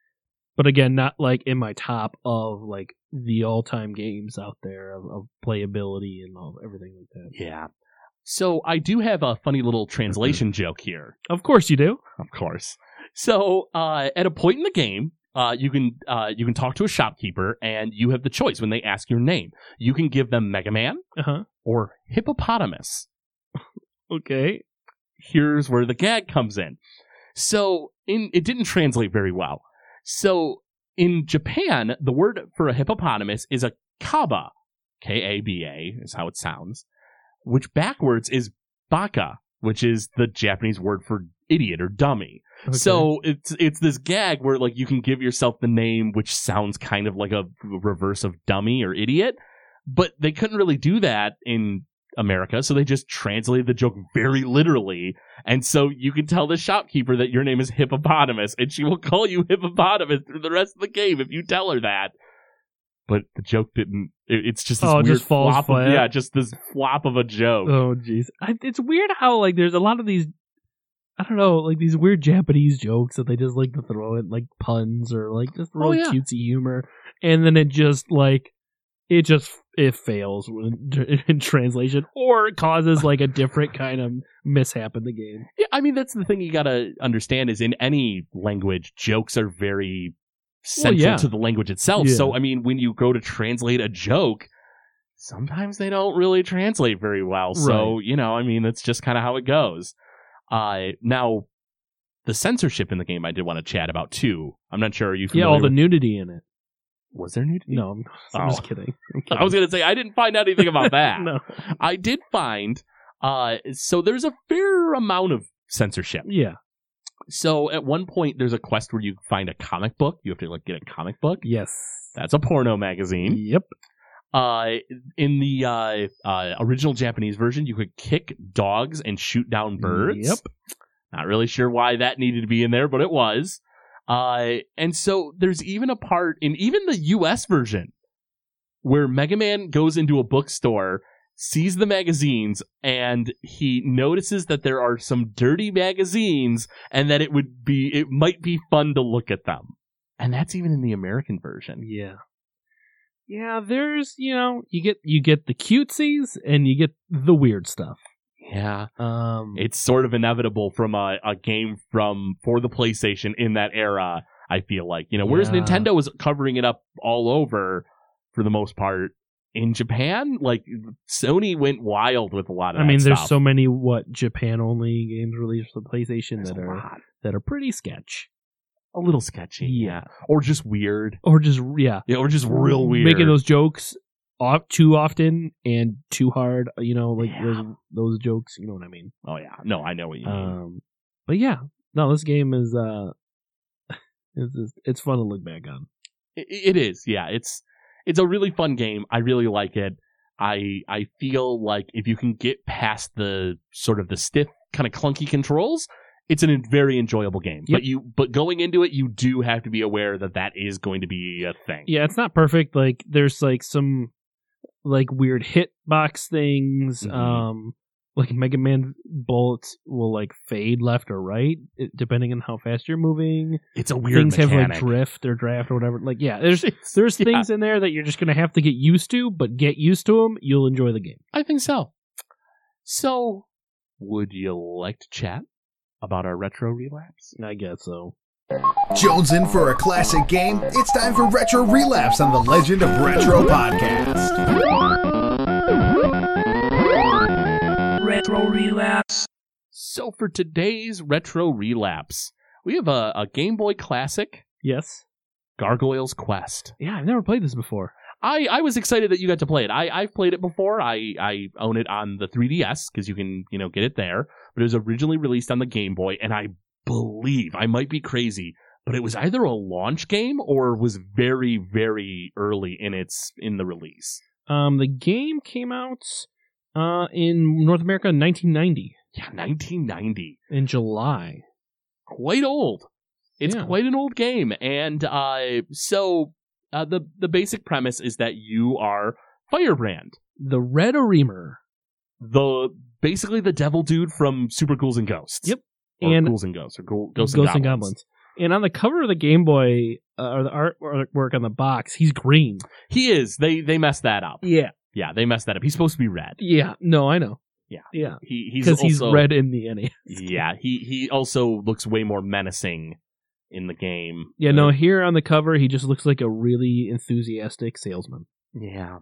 But again, not like in my top of like the all time games out there of, of playability and all everything like that. yeah. So I do have a funny little translation joke here. Of course you do. Of course. So uh, at a point in the game, uh, you can uh, you can talk to a shopkeeper, and you have the choice when they ask your name. You can give them Mega Man Uh huh. or Hippopotamus. *laughs* Okay. Here's where the gag comes in. So in it didn't translate very well. So in Japan, the word for a hippopotamus is a kaba, K A B A is how it sounds, which backwards is baka, which is the Japanese word for idiot or dummy. Okay. So it's it's this gag where like you can give yourself the name which sounds kind of like a reverse of dummy or idiot, but they couldn't really do that in America, so they just translated the joke very literally. And so you can tell the shopkeeper that your name is hippopotamus, and she will call you hippopotamus through the rest of the game if you tell her that. But the joke didn't. it- It's just this Oh, weird just falls flop. Of, yeah, just this flop of a joke. Oh jeez, it's weird how like there's a lot of these. I don't know, like these weird Japanese jokes that they just like to throw in, like puns or like just Oh, yeah. cutesy humor, and then it just like it just it fails in, *laughs* in translation or it causes like a different kind of mishap in the game. Yeah, I mean that's the thing you gotta understand is in any language, jokes are very central yeah. to the language itself. Yeah. So I mean, when you go to translate a joke, sometimes they don't really translate very well. So you know, I mean, that's just kind of how it goes. Uh, now, the censorship in the game, I did want to chat about too. I'm not sure. You Yeah, all the with- nudity in it. was there nudity? No, I'm, *laughs* I'm Oh. just kidding. *laughs* I'm I was gonna say I didn't find anything about that. *laughs* no. I did find. Uh, so there's a fair amount of censorship. Yeah. So at one point, there's a quest where you find a comic book. You have to like get a comic book. Yes. That's a porno magazine. Yep. Uh, in the uh, uh, original Japanese version, you could kick dogs and shoot down birds. Yep. Not really sure why that needed to be in there, but it was. Uh, and so there's even a part in even the U.S. version where Mega Man goes into a bookstore, sees the magazines, and he notices that there are some dirty magazines, and that it would be it might be fun to look at them. And that's even in the American version. Yeah. Yeah, there's you know, you get you get the cutesies and you get the weird stuff. Yeah. Um It's sort of inevitable from a, a game from for the PlayStation in that era, I feel like. You know, whereas Yeah. Nintendo was covering it up all over for the most part. In Japan, like Sony went wild with a lot of I mean there's stuff. so many what Japan only games released for the PlayStation There's that are lot. that are pretty sketch. a little sketchy. Yeah. Or just weird. Or just yeah, Yeah, or just real weird. making those jokes off too often and too hard, you know, like Yeah. those those jokes, you know what I mean. Oh yeah. No, I know what you mean. Um but yeah, no, this game is uh *laughs* it's just, it's fun to look back on. It, it is, yeah. It's it's a really fun game. I really like it. I I feel like if you can get past the sort of the stiff kind of clunky controls, it's a very enjoyable game. Yep. But you but going into it, you do have to be aware that that is going to be a thing. Yeah, it's not perfect. Like there's like some like weird hit box things. Mhm. Um, like Mega Man bullets will like fade left or right depending on how fast you're moving. It's a weird things have like drift or draft or whatever. Like yeah, there's *laughs* It's- there's yeah, things in there that you're just gonna have to get used to. But get used to them, you'll enjoy the game. I think so. So, would you like to chat about our retro relapse? I guess so. Jones in for a classic game? It's time for Retro Relapse on the Legend of Retro podcast. Retro Relapse. So, for today's retro relapse, we have a, a Game Boy classic, Yes. Gargoyle's Quest. Yeah, I've never played this before. I, I was excited that you got to play it. I, I've played it before. I, I own it on the 3DS because you can, you know, get it there. But it was originally released on the Game Boy, and I believe I might be crazy, but it was either a launch game or was very, very early in its in the release. Um, the game came out uh in North America in 1990 Yeah, 1990. in July. Quite old. It's Yeah. quite an old game, and uh, so uh, the the basic premise is that you are Firebrand, The Red Arremer. the basically the devil dude from Super Ghouls and Ghosts. Yep. Or And- Ghouls and Ghosts, or Ghoul, Ghosts, Ghosts and, and Goblins. Goblins. And on the cover of the Game Boy, uh, or the artwork on the box, he's green. He is. They they messed that up. Yeah. Yeah, they messed that up. He's supposed to be red. Yeah. No, I know. Yeah. Yeah. He he's Because he's also- red in the NES. Yeah, he he also looks way more menacing in the game. Yeah, no, here on the cover, he just looks like a really enthusiastic salesman. Yeah,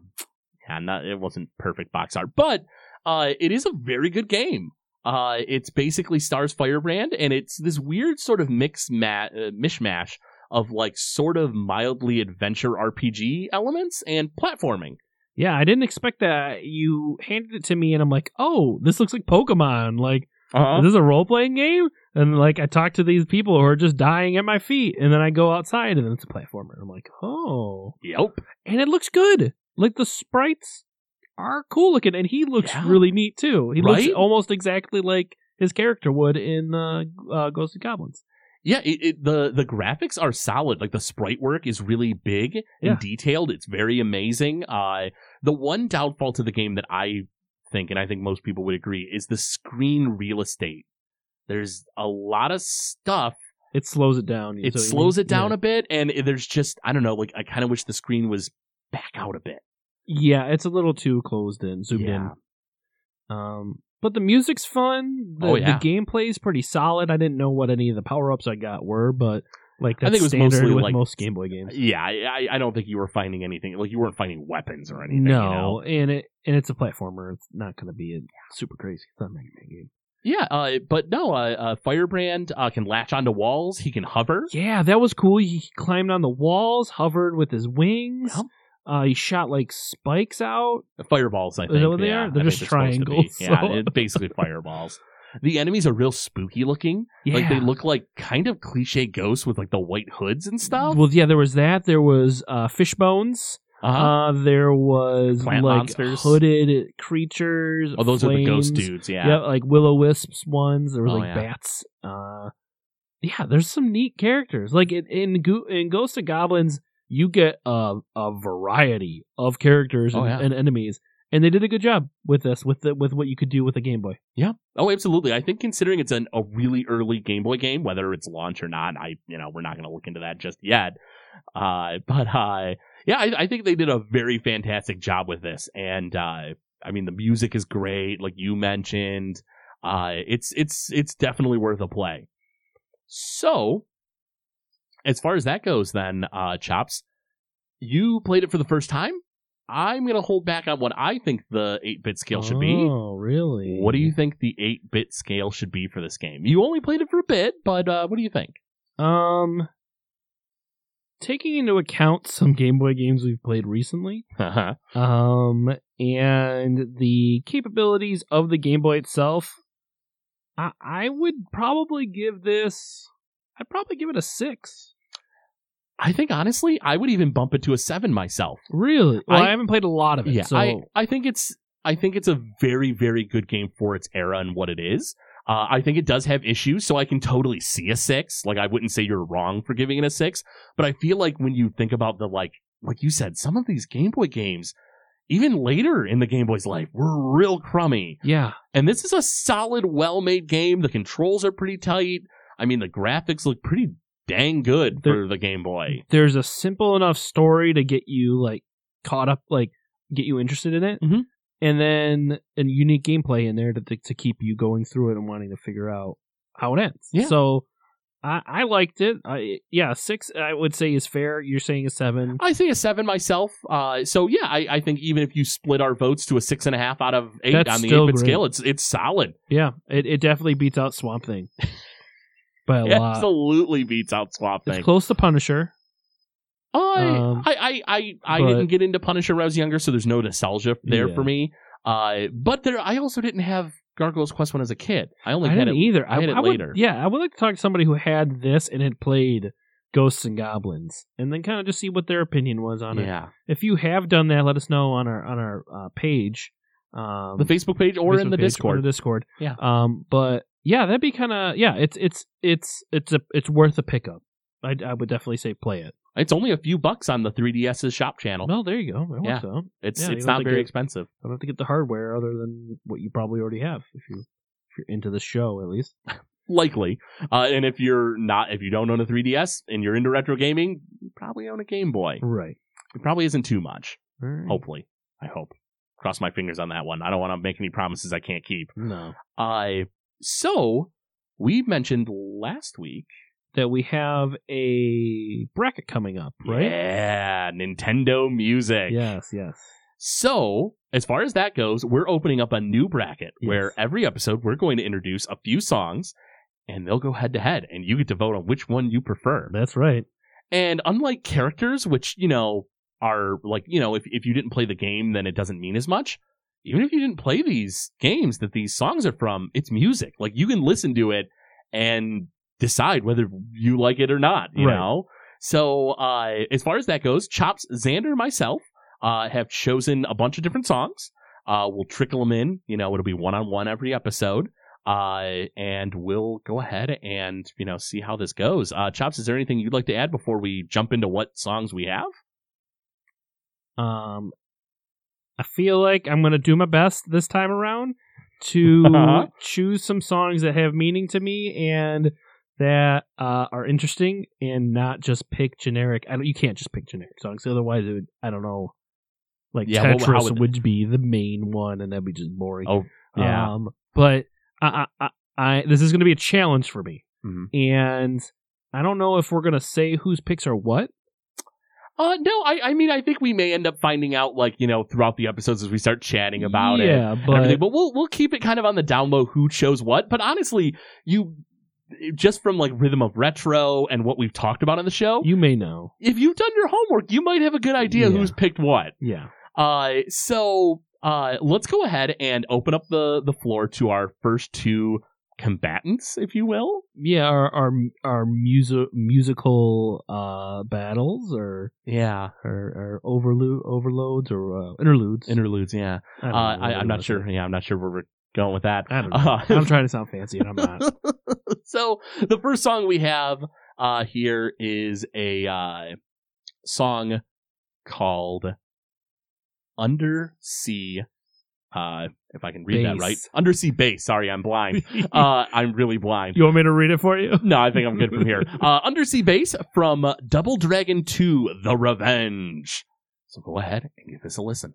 yeah, not it wasn't perfect box art, but uh, it is a very good game. Uh, it's basically stars Firebrand, and it's this weird sort of mix ma- uh, mishmash of like sort of mildly adventure RPG elements and platforming. Yeah, I didn't expect that. You handed it to me, and I'm like, oh, this looks like Pokemon. Like, Uh-huh. is this a role playing game? And like, I talk to these people who are just dying at my feet, and then I go outside, and then it's a platformer. I'm like, oh, Yep. and it looks good. Like the sprites are cool looking, and he looks Yeah. really neat too. He looks almost exactly like his character would in uh, uh, Ghosts and Goblins. Yeah, it, it, the the graphics are solid. Like the sprite work is really big Yeah. and detailed. It's very amazing. Uh, the one downfall to the game that I think, and I think most people would agree, is the screen real estate. There's a lot of stuff. It slows it down. It so slows it down yeah. a bit, and there's just I don't know. Like I kind of wish the screen was back out a bit. Yeah, it's a little too closed in, zoomed Yeah. in. Um, but the music's fun. The, Oh, yeah. the gameplay is pretty solid. I didn't know what any of the power ups I got were, but like I think it was standard mostly, with like- most Game Boy games. Yeah, I, I- I don't think you were finding anything. Like you weren't finding weapons or anything. no, you know? and it and it's a platformer. It's not going to be a super crazy. It's not Mega Man game. Yeah, uh, but no, uh, uh, Firebrand uh, can latch onto walls. He can hover. Yeah, that was cool. He climbed on the walls, hovered with his wings. Yep. Uh, he shot like spikes out. Fireballs, I Is think. that what they yeah, are? They're I just supposed to be. triangles, Yeah, so- it's basically fireballs. The enemies are real spooky looking. Yeah, Like they look like kind of cliche ghosts with like the white hoods and stuff. Well, yeah, there was that. There was uh, fish bones. uh-huh. Uh, there was Plant like monsters. hooded creatures. oh, those are the ghost dudes. Yeah. Yeah, like willow wisps ones. There was Oh, like yeah. bats. Uh, yeah, there's some neat characters. Like in in, Go- in Ghosts of Goblins, you get a a variety of characters Oh, and, yeah. and enemies, and they did a good job with this with the, with what you could do with a Game Boy. Yeah. Oh, absolutely. I think considering it's an, a really early Game Boy game, whether it's launch or not, I you know we're not going to look into that just yet. Uh, but uh, yeah, I, I think they did a very fantastic job with this, and uh, I mean the music is great, like you mentioned. Uh, it's it's it's definitely worth a play. So, as far as that goes, then uh, chops, you played it for the first time. I'm going to hold back on what I think the 8 bit scale should be. Oh, really? What do you think the 8 bit scale should be for this game? You only played it for a bit, but uh, what do you think? Um, taking into account some Game Boy games we've played recently, Uh-huh. um, and the capabilities of the Game Boy itself, I, I would probably give this. I'd probably give it a six. I think honestly, I would even bump it to a seven myself. Really? Well, I, I- haven't played a lot of it. Yeah, so I I think it's I think it's a very very good game for its era and what it is. Uh, I think it does have issues, so I can totally see a six. Like I wouldn't say you're wrong for giving it a six, but I feel like when you think about the like like you said, some of these Game Boy games, even later in the Game Boy's life, were real crummy. yeah, And this is a solid, well made game. The controls are pretty tight. I mean, the graphics look pretty dang good for the Game Boy. there's a simple enough story to get you like caught up, like get you interested in it, Mhm. and then a unique gameplay in there to to keep you going through it and wanting to figure out how it ends. Yeah. So. I, I liked it. I, yeah, six I would say is fair. You're saying a seven. I say a seven myself. Uh, so yeah, I, I think even if you split our votes to a six and a half out of eight That's on the eight bit scale, it's it's solid. Yeah, it, it definitely beats out Swamp Thing *laughs* by a It lot. absolutely beats out Swamp It's Thing. close to Punisher. I, Um, I I I, I but- didn't get into Punisher when I was younger, so there's no nostalgia there Yeah. for me. Uh, but there, I also didn't have Gargoyle's Quest when I was a kid. I only I had didn't it. either. I had it would- later. yeah, I would like to talk to somebody who had this and had played Ghosts and Goblins, and then kind of just see what their opinion was on it. Yeah, If you have done that, let us know on our on our uh, page, um, the Facebook page or in the Discord. or the Discord. Yeah. Um, but yeah, that'd be kind of yeah. It's it's it's it's a it's worth a pickup. I I would definitely say play it. It's only a few bucks on the 3DS's shop channel. Well, there you go. That Yeah. out. it's yeah, it's not very get- expensive. I don't have to get the hardware other than what you probably already have if you if you're into the show at least. *laughs* likely. Uh, and if you're not, if you don't own a 3DS and you're into retro gaming, you probably own a Game Boy. Right. It probably isn't too much. Right. Hopefully, I hope. Cross my fingers on that one. I don't want to make any promises I can't keep. No. I so we mentioned last week, That we have a bracket coming up, right? Yeah, Nintendo Music. Yes, yes. So, as far as that goes, we're opening up a new bracket Yes. where every episode we're going to introduce a few songs and they'll go head to head and you get to vote on which one you prefer. That's right. And unlike characters, which, you know, are like, you know, if, if you didn't play the game, then it doesn't mean as much. Even if you didn't play these games that these songs are from, it's music. Like you can listen to it and decide whether you like it or not, you Right. know? So, uh, as far as that goes, Chops, Xander, myself, uh, have chosen a bunch of different songs. Uh, we'll trickle them in, you know, it'll be one on one every episode. Uh, and we'll go ahead and, you know, see how this goes. Uh, Chops, is there anything you'd like to add before we jump into what songs we have? Um, I feel like I'm going to do my best this time around to Uh-huh. choose some songs that have meaning to me and that uh, are interesting and not just pick generic. I don't, you can't just pick generic songs. Otherwise, it would, I don't know. Like Yeah, Tetris would- would, be the main one, and that'd be just boring. Oh, yeah. Um, but I, I, I, this is going to be a challenge for me, Mhm. and I don't know if we're going to say whose picks are what. Uh, no, I, I mean, I think we may end up finding out, like, you know, throughout the episodes as we start chatting about it. yeah, and but. But we'll we'll keep it kind of on the down low who chose what. But honestly, you just from like rhythm of retro and what we've talked about on the show, you may know. if you've done your homework, you might have a good idea Yeah. who's picked what. Yeah. Uh, so uh, let's go ahead and open up the the floor to our first two combatants, if you will. yeah our our our music musical uh battles or Yeah, or, or overload overloads or uh, interludes interludes. Yeah, I uh, I, I'm not sure. say. Yeah, I'm not sure where we're going with that. i don't know Uh, i'm trying to sound fancy and i'm not *laughs* so the first song we have uh here is a uh song called Undersea uh if I can read that right. Undersea base. Sorry, I'm blind. *laughs* uh I'm really blind. you want me to read it for you No, I think I'm good from here. *laughs* Uh Undersea base from Double Dragon 2 The Revenge. So go ahead and give this a listen.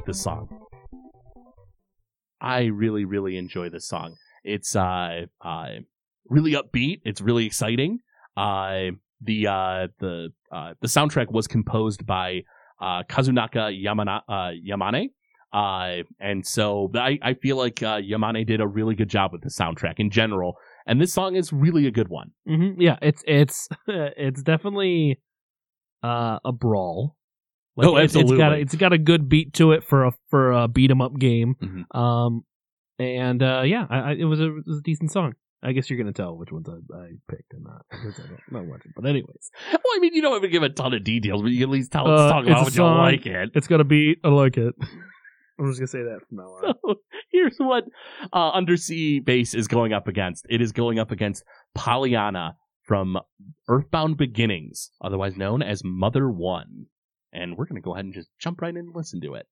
Like this song. I really, really enjoy this song. It's uh, uh, really upbeat. It's really exciting. Uh, the uh, the uh, the soundtrack was composed by uh, Kazunaka Yamana, uh, Yamane. Uh, and so I, I feel like uh, Yamane did a really good job with the soundtrack in general. And this song is really a good one. hmm Yeah, it's it's *laughs* it's definitely uh, a brawl. Oh, it's- It's got a, absolutely. it's got a good beat to it for a for a beat 'em up game. Mhm. Um, and uh, yeah, I, I, it was a it was a decent song. I guess you're gonna tell which ones I, I picked and not because I don't not watch it. But anyways, Well, I mean, you don't have to give a ton of details, but you at least tell Uh, us talk it's about a what song. you like it. it's got a beat. I like it. *laughs* I'm just gonna say that from now on. So here's what uh, Undersea Base is going up against. It is going up against Pollyanna from Earthbound Beginnings, otherwise known as Mother One. And we're going to go ahead and just jump right in and listen to it.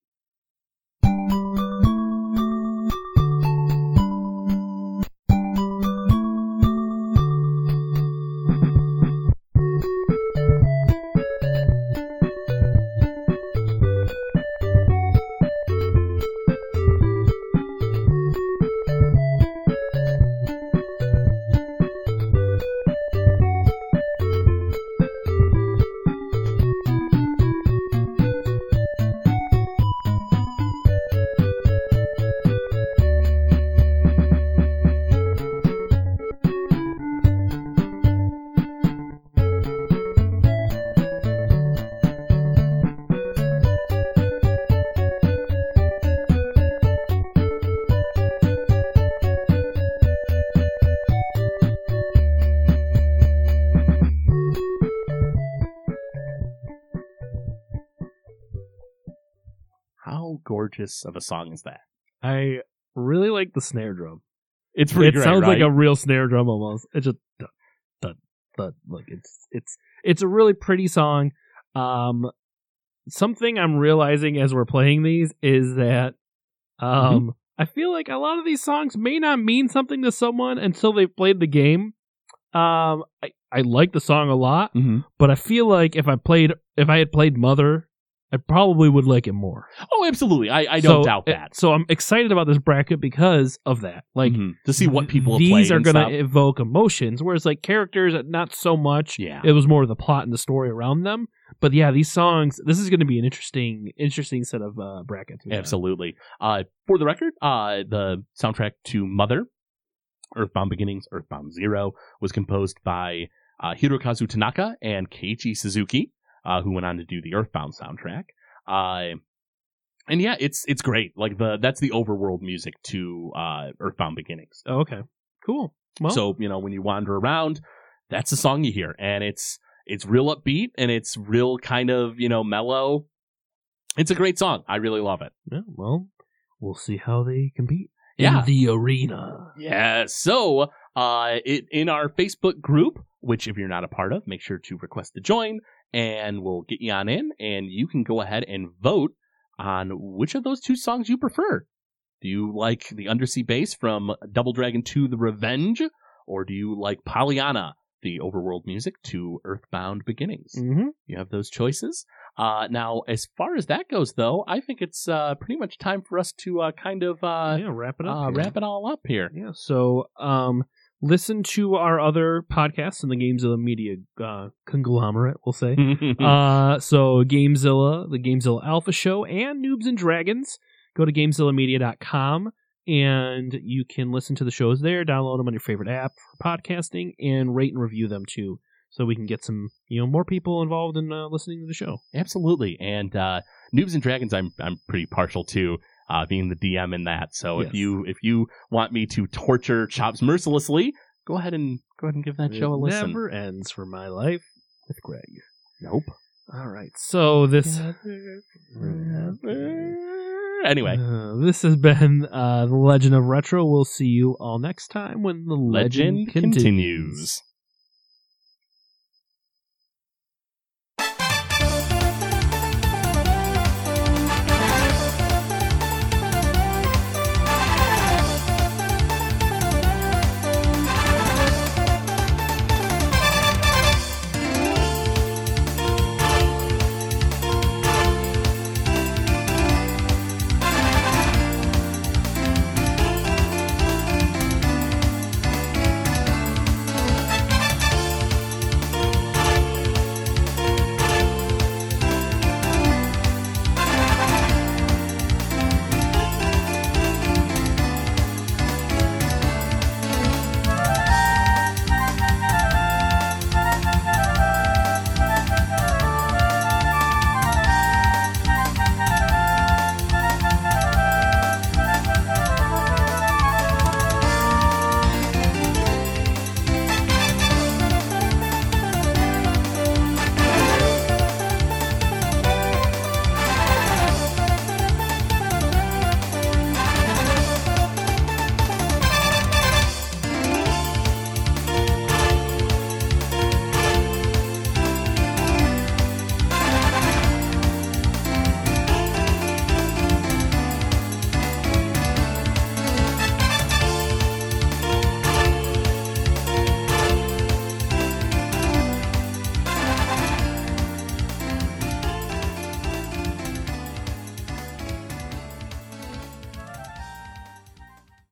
Gorgeous of a song is that? I really like the snare drum. It's pretty it great, sounds like a real snare drum almost. It just thud, thud, thud. Like it's it's it's a really pretty song. Um, something I'm realizing as we're playing these is that um I feel like a lot of these songs may not mean something to someone until they've played the game. Um, I I like the song a lot, Mhm. but I feel like if I played if I had played Mother, I probably would like it more. Oh, absolutely. I, I don't So, doubt that. So I'm excited about this bracket because of that. Like Mhm. to see what people have these are going to evoke emotions whereas like characters not so much Yeah. it was more the plot and the story around them but yeah these songs this is going to be an interesting interesting set of uh brackets. Absolutely. Uh, for the record, uh, the soundtrack to Mother, Earthbound Beginnings, Earthbound Zero, was composed by uh, Hirokazu Tanaka and Keiichi Suzuki, uh, who went on to do the Earthbound soundtrack. Uh, and yeah, it's it's great. Like the that's the overworld music to uh, Earthbound Beginnings. oh, okay cool well so you know when you wander around, that's the song you hear, and it's it's real upbeat and it's real kind of you know mellow. It's a great song. I really love it. yeah, well we'll see how they compete Yeah. in the arena Yeah. So, uh, it, in our Facebook group, which if you're not a part of, make sure to request to join, and we'll get you on in, and you can go ahead and vote on which of those two songs you prefer. Do you like the Undersea Base from Double Dragon 2: The Revenge, or do you like Pollyanna, the overworld music to Earthbound Beginnings? mm-hmm. You have those choices. Uh, now, as far as that goes, though, I think it's uh, pretty much time for us to uh, kind of uh, yeah wrap it up uh, wrap it all up here. Yeah. So, um, listen to our other podcasts in the Gamezilla Media uh, conglomerate. We'll say. *laughs* uh, so Gamezilla, the Gamezilla Alpha Show, and Noobs and Dragons. Go to GamezillaMedia.com and you can listen to the shows there. Download them on your favorite app for podcasting, and rate and review them too, so we can get some you know more people involved in uh, listening to the show. Absolutely. And uh Noobs and Dragons I'm I'm pretty partial to uh being the DM in that. So if you if you want me to torture Chops mercilessly, go ahead and go ahead and give that show a It listen. Never ends for my life with Craig. Nope. All right. So this. Anyway, Uh, this has been uh, the Legend of Retro. We'll see you all next time when the legend legend, continues. continues.